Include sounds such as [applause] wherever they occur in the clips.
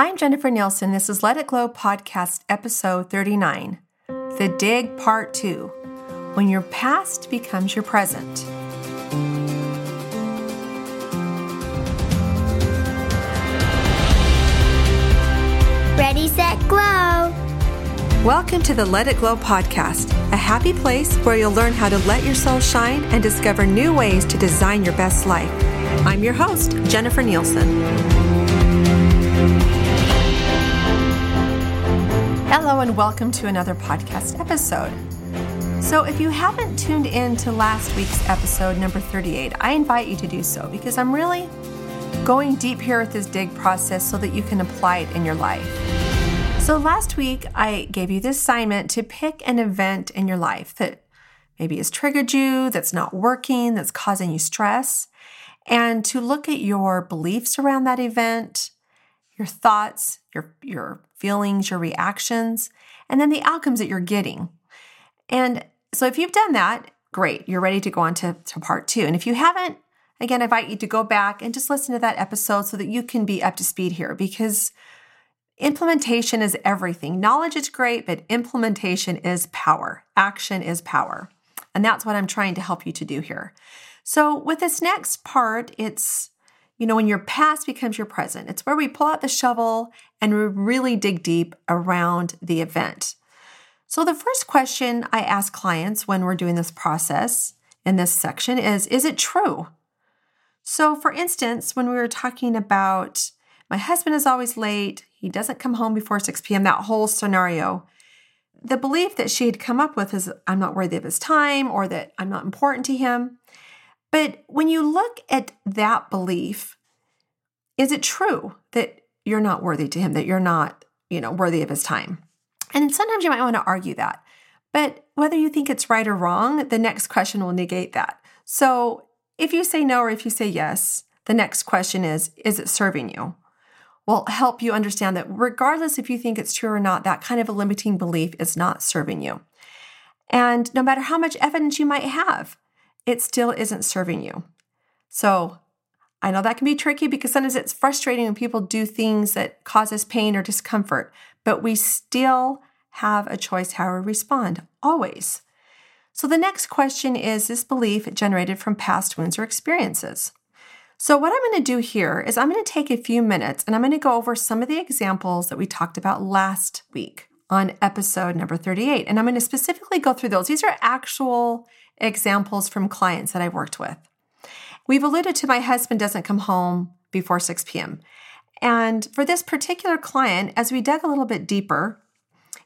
I'm Jennifer Nielsen. This is Let It Glow Podcast, Episode 39 The Dig Part 2 When Your Past Becomes Your Present. Ready, set, glow. Welcome to the Let It Glow Podcast, a happy place where you'll learn how to let your soul shine and discover new ways to design your best life. I'm your host, Jennifer Nielsen. And welcome to another podcast episode. So, if you haven't tuned in to last week's episode, number 38, I invite you to do so because I'm really going deep here with this dig process so that you can apply it in your life. So, last week I gave you the assignment to pick an event in your life that maybe has triggered you, that's not working, that's causing you stress, and to look at your beliefs around that event, your thoughts, your, your feelings, your reactions, and then the outcomes that you're getting. And so, if you've done that, great, you're ready to go on to, to part two. And if you haven't, again, I invite you to go back and just listen to that episode so that you can be up to speed here because implementation is everything. Knowledge is great, but implementation is power. Action is power. And that's what I'm trying to help you to do here. So, with this next part, it's you know, when your past becomes your present, it's where we pull out the shovel and we really dig deep around the event. So, the first question I ask clients when we're doing this process in this section is Is it true? So, for instance, when we were talking about my husband is always late, he doesn't come home before 6 p.m., that whole scenario, the belief that she had come up with is I'm not worthy of his time or that I'm not important to him. But when you look at that belief, is it true that you're not worthy to him, that you're not, you know, worthy of his time? And sometimes you might want to argue that. But whether you think it's right or wrong, the next question will negate that. So if you say no or if you say yes, the next question is Is it serving you? Will help you understand that regardless if you think it's true or not, that kind of a limiting belief is not serving you. And no matter how much evidence you might have, it still isn't serving you. So I know that can be tricky because sometimes it's frustrating when people do things that cause us pain or discomfort, but we still have a choice how we respond, always. So the next question is this belief generated from past wounds or experiences. So, what I'm going to do here is I'm going to take a few minutes and I'm going to go over some of the examples that we talked about last week on episode number 38. And I'm going to specifically go through those. These are actual examples from clients that I've worked with. We've alluded to my husband doesn't come home before 6 p.m. And for this particular client, as we dug a little bit deeper,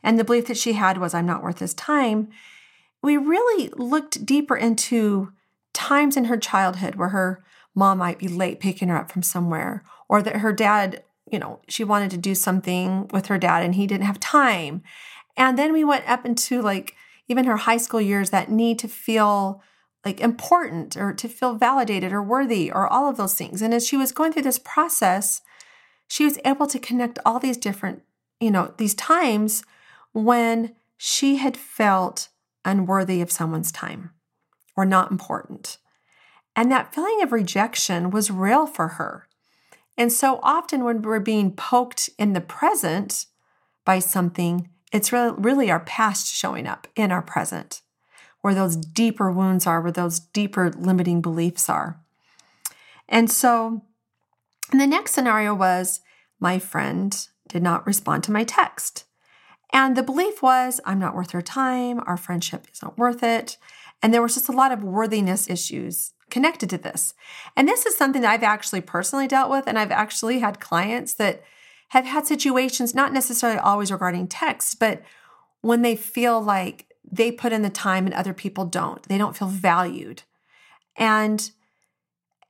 and the belief that she had was, I'm not worth his time, we really looked deeper into times in her childhood where her mom might be late picking her up from somewhere, or that her dad, you know, she wanted to do something with her dad and he didn't have time. And then we went up into like even her high school years, that need to feel like important or to feel validated or worthy or all of those things. And as she was going through this process, she was able to connect all these different, you know, these times when she had felt unworthy of someone's time or not important. And that feeling of rejection was real for her. And so often when we're being poked in the present by something, it's really, really our past showing up in our present, where those deeper wounds are, where those deeper limiting beliefs are. And so and the next scenario was my friend did not respond to my text. And the belief was, I'm not worth her time, our friendship isn't worth it. And there was just a lot of worthiness issues connected to this. And this is something that I've actually personally dealt with. And I've actually had clients that have had situations, not necessarily always regarding text, but when they feel like they put in the time and other people don't, they don't feel valued. And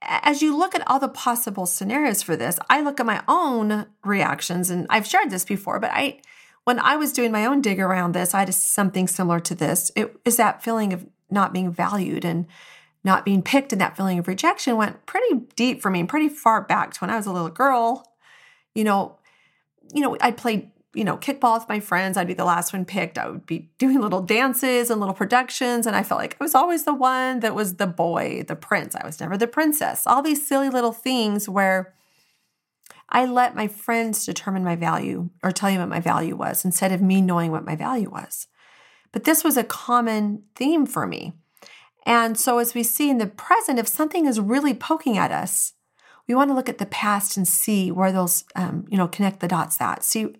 as you look at all the possible scenarios for this, I look at my own reactions, and I've shared this before, but I when I was doing my own dig around this, I had something similar to this. It is that feeling of not being valued and not being picked and that feeling of rejection went pretty deep for me, and pretty far back to when I was a little girl. You know, you know, I'd play, you know, kickball with my friends. I'd be the last one picked. I would be doing little dances and little productions. And I felt like I was always the one that was the boy, the prince. I was never the princess. All these silly little things where I let my friends determine my value or tell you what my value was instead of me knowing what my value was. But this was a common theme for me. And so, as we see in the present, if something is really poking at us, we want to look at the past and see where those, um, you know, connect the dots that, see,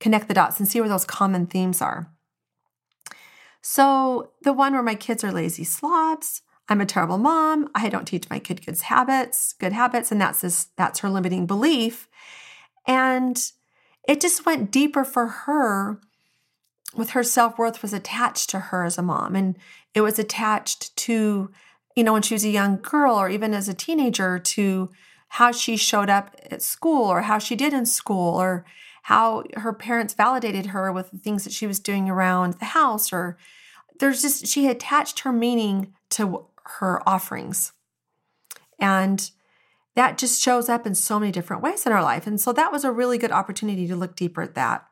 connect the dots and see where those common themes are. So, the one where my kids are lazy slobs, I'm a terrible mom, I don't teach my kid good habits, good habits, and that's this, that's her limiting belief. And it just went deeper for her with her self-worth was attached to her as a mom and it was attached to you know when she was a young girl or even as a teenager to how she showed up at school or how she did in school or how her parents validated her with the things that she was doing around the house or there's just she attached her meaning to her offerings and that just shows up in so many different ways in our life and so that was a really good opportunity to look deeper at that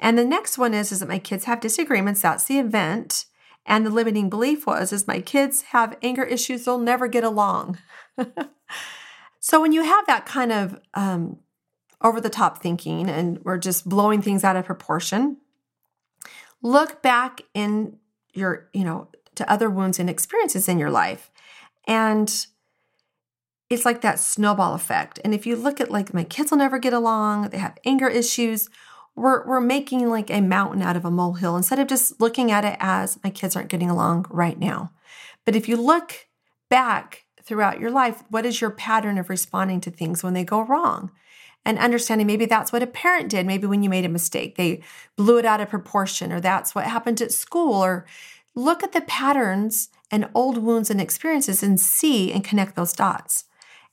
and the next one is, is that my kids have disagreements. That's the event. And the limiting belief was, is my kids have anger issues. They'll never get along. [laughs] so when you have that kind of um, over the top thinking and we're just blowing things out of proportion, look back in your, you know, to other wounds and experiences in your life. And it's like that snowball effect. And if you look at like my kids will never get along, they have anger issues, we're, we're making like a mountain out of a molehill instead of just looking at it as my kids aren't getting along right now. But if you look back throughout your life, what is your pattern of responding to things when they go wrong? And understanding maybe that's what a parent did. Maybe when you made a mistake, they blew it out of proportion, or that's what happened at school. Or look at the patterns and old wounds and experiences and see and connect those dots.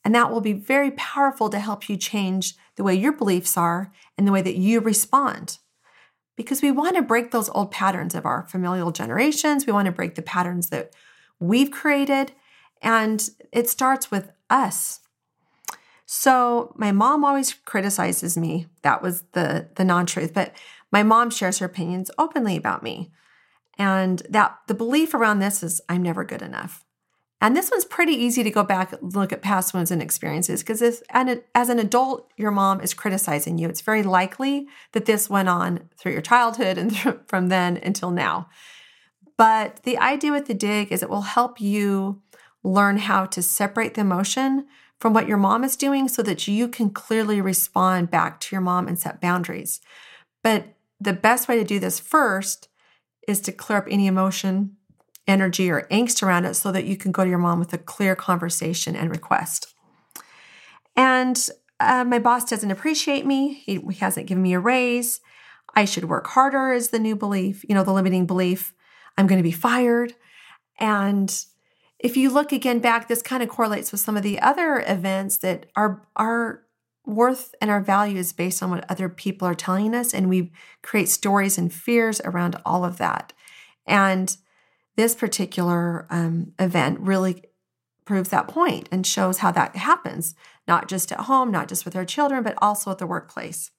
And that will be very powerful to help you change the way your beliefs are and the way that you respond. Because we want to break those old patterns of our familial generations. We want to break the patterns that we've created. And it starts with us. So my mom always criticizes me. That was the, the non-truth. But my mom shares her opinions openly about me. And that the belief around this is I'm never good enough. And this one's pretty easy to go back and look at past wounds and experiences because if and as an adult, your mom is criticizing you. It's very likely that this went on through your childhood and [laughs] from then until now. But the idea with the dig is it will help you learn how to separate the emotion from what your mom is doing so that you can clearly respond back to your mom and set boundaries. But the best way to do this first is to clear up any emotion energy or angst around it so that you can go to your mom with a clear conversation and request. And uh, my boss doesn't appreciate me. He, he hasn't given me a raise. I should work harder is the new belief, you know, the limiting belief. I'm going to be fired. And if you look again back, this kind of correlates with some of the other events that our our worth and our value is based on what other people are telling us, and we create stories and fears around all of that. And this particular um, event really proves that point and shows how that happens, not just at home, not just with our children, but also at the workplace.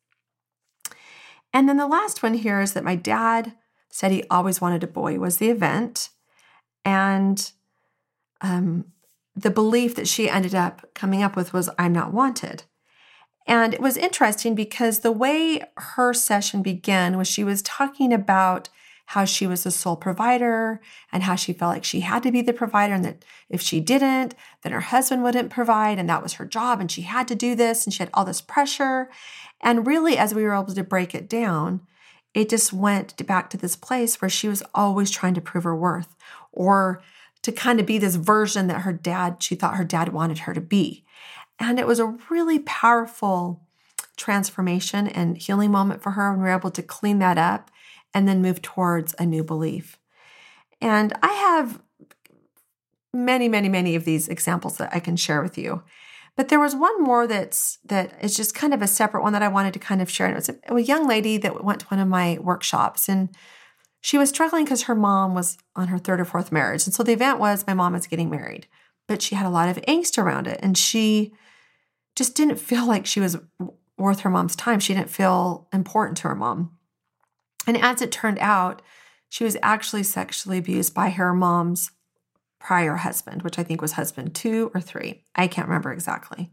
And then the last one here is that my dad said he always wanted a boy was the event. And um, the belief that she ended up coming up with was I'm not wanted. And it was interesting because the way her session began was she was talking about how she was the sole provider and how she felt like she had to be the provider and that if she didn't, then her husband wouldn't provide and that was her job and she had to do this and she had all this pressure. And really, as we were able to break it down, it just went back to this place where she was always trying to prove her worth or to kind of be this version that her dad, she thought her dad wanted her to be. And it was a really powerful transformation and healing moment for her when we were able to clean that up and then move towards a new belief. And I have many, many, many of these examples that I can share with you. But there was one more that's that is just kind of a separate one that I wanted to kind of share. And it was a, a young lady that went to one of my workshops and she was struggling because her mom was on her third or fourth marriage. And so the event was my mom is getting married, but she had a lot of angst around it. And she just didn't feel like she was worth her mom's time. She didn't feel important to her mom. And as it turned out, she was actually sexually abused by her mom's prior husband, which I think was husband two or three. I can't remember exactly.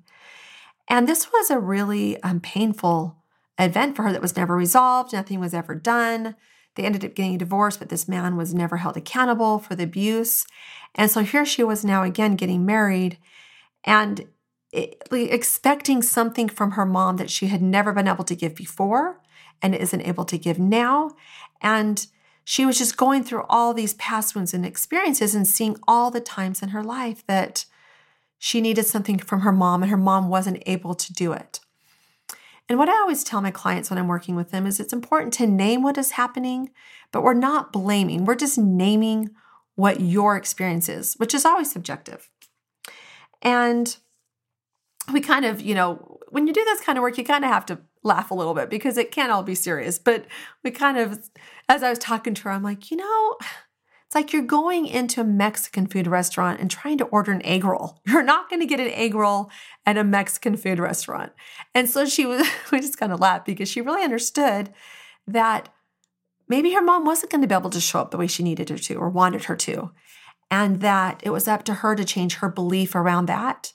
And this was a really um, painful event for her that was never resolved. Nothing was ever done. They ended up getting a divorce, but this man was never held accountable for the abuse. And so here she was now again getting married and expecting something from her mom that she had never been able to give before and isn't able to give now. And she was just going through all these past wounds and experiences and seeing all the times in her life that she needed something from her mom and her mom wasn't able to do it. And what I always tell my clients when I'm working with them is it's important to name what is happening, but we're not blaming. We're just naming what your experience is, which is always subjective. And we kind of, you know, when you do this kind of work, you kind of have to laugh a little bit because it can't all be serious. But we kind of, as I was talking to her, I'm like, you know, like you're going into a Mexican food restaurant and trying to order an egg roll. [laughs] You're not going to get an egg roll at a Mexican food restaurant. And so she was, [laughs] we just kind of laughed because she really understood that maybe her mom wasn't going to be able to show up the way she needed her to or wanted her to. And that it was up to her to change her belief around that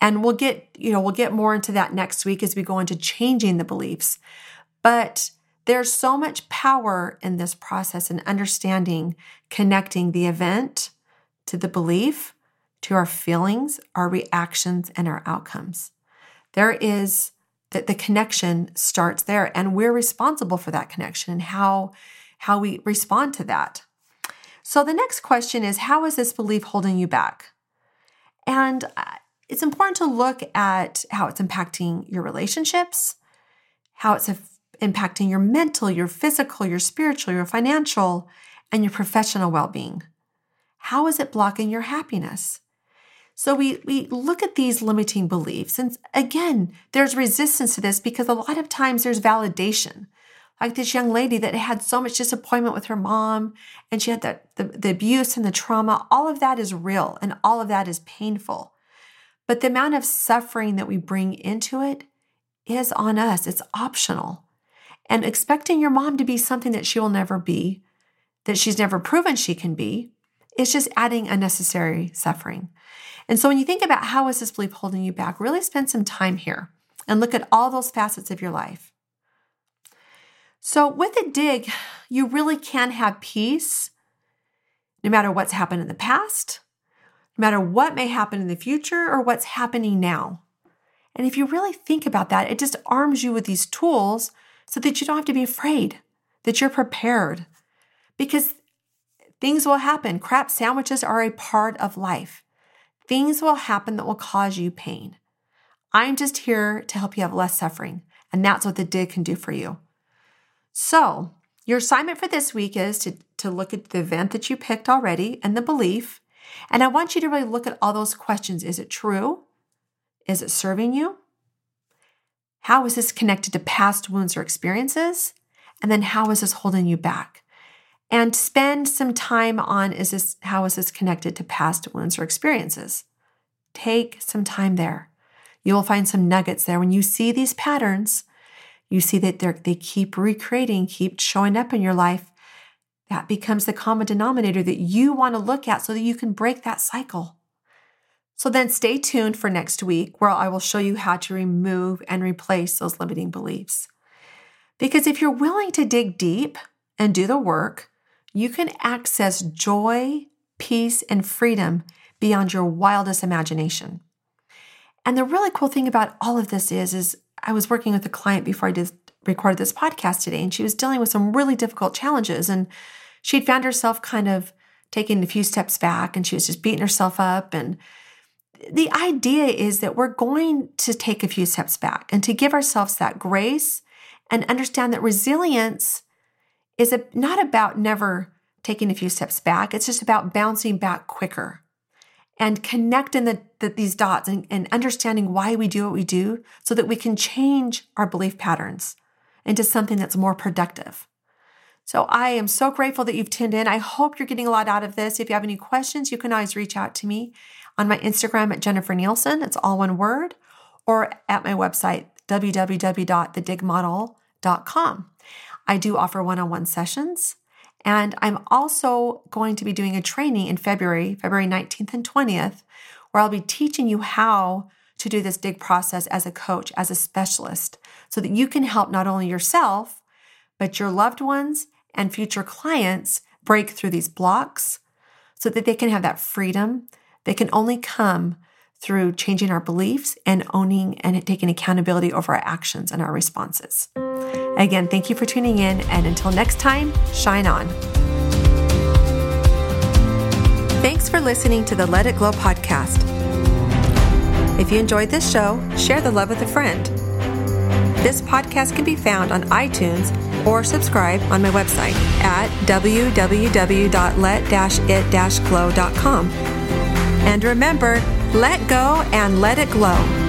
and we'll get, you know, we'll get more into that next week as we go into changing the beliefs. But there's so much power in this process and understanding connecting the event to the belief, to our feelings, our reactions, and our outcomes. There is that the connection starts there, and we're responsible for that connection and how, how we respond to that. So the next question is How is this belief holding you back? And uh, it's important to look at how it's impacting your relationships, how it's impacting your mental, your physical, your spiritual, your financial, and your professional well being. How is it blocking your happiness? So we, we look at these limiting beliefs. And again, there's resistance to this because a lot of times there's validation. Like this young lady that had so much disappointment with her mom and she had that the, the abuse and the trauma, all of that is real and all of that is painful. But the amount of suffering that we bring into it is on us, it's optional. And expecting your mom to be something that she will never be, that she's never proven she can be, is just adding unnecessary suffering. And so when you think about how is this belief holding you back, really spend some time here and look at all those facets of your life. So with a dig, you really can have peace no matter what's happened in the past, no matter what may happen in the future or what's happening now. And if you really think about that, it just arms you with these tools so that you don't have to be afraid, that you're prepared. Because things will happen. Crap sandwiches are a part of life. Things will happen that will cause you pain. I'm just here to help you have less suffering. And that's what the dig can do for you. So, your assignment for this week is to, to look at the event that you picked already and the belief and I want you to really look at all those questions. Is it true? Is it serving you? How is this connected to past wounds or experiences? And then how is this holding you back? And spend some time on is this how is this connected to past wounds or experiences? Take some time there. You will find some nuggets there. When you see these patterns, you see that they keep recreating, keep showing up in your life. That becomes the common denominator that you want to look at so that you can break that cycle. So then stay tuned for next week where I will show you how to remove and replace those limiting beliefs. Because if you're willing to dig deep and do the work, you can access joy, peace, and freedom beyond your wildest imagination. And the really cool thing about all of this is, is I was working with a client before I did recorded this podcast today, and she was dealing with some really difficult challenges. And she'd found herself kind of taking a few steps back and she was just beating herself up. And the idea is that we're going to take a few steps back and to give ourselves that grace and understand that resilience is a, not about never taking a few steps back, it's just about bouncing back quicker and connecting the, the, these dots and, and understanding why we do what we do so that we can change our belief patterns into something that's more productive. So I am so grateful that you've tuned in. I hope you're getting a lot out of this. If you have any questions, you can always reach out to me on my Instagram at Jennifer Nielsen. It's all one word, or at my website, www.thedigmodel.com. I do offer one on one sessions. And I'm also going to be doing a training in February, February 19th and 20th, where I'll be teaching you how to do this dig process as a coach, as a specialist, so that you can help not only yourself, but your loved ones and future clients break through these blocks so that they can have that freedom. They can only come through changing our beliefs and owning and taking accountability over our actions and our responses. Again, thank you for tuning in. And until next time, shine on. Thanks for listening to the Let It Glow podcast. If you enjoyed this show, share the love with a friend. This podcast can be found on iTunes or subscribe on my website at www.let-it-glow.com. And remember, let go and let it glow.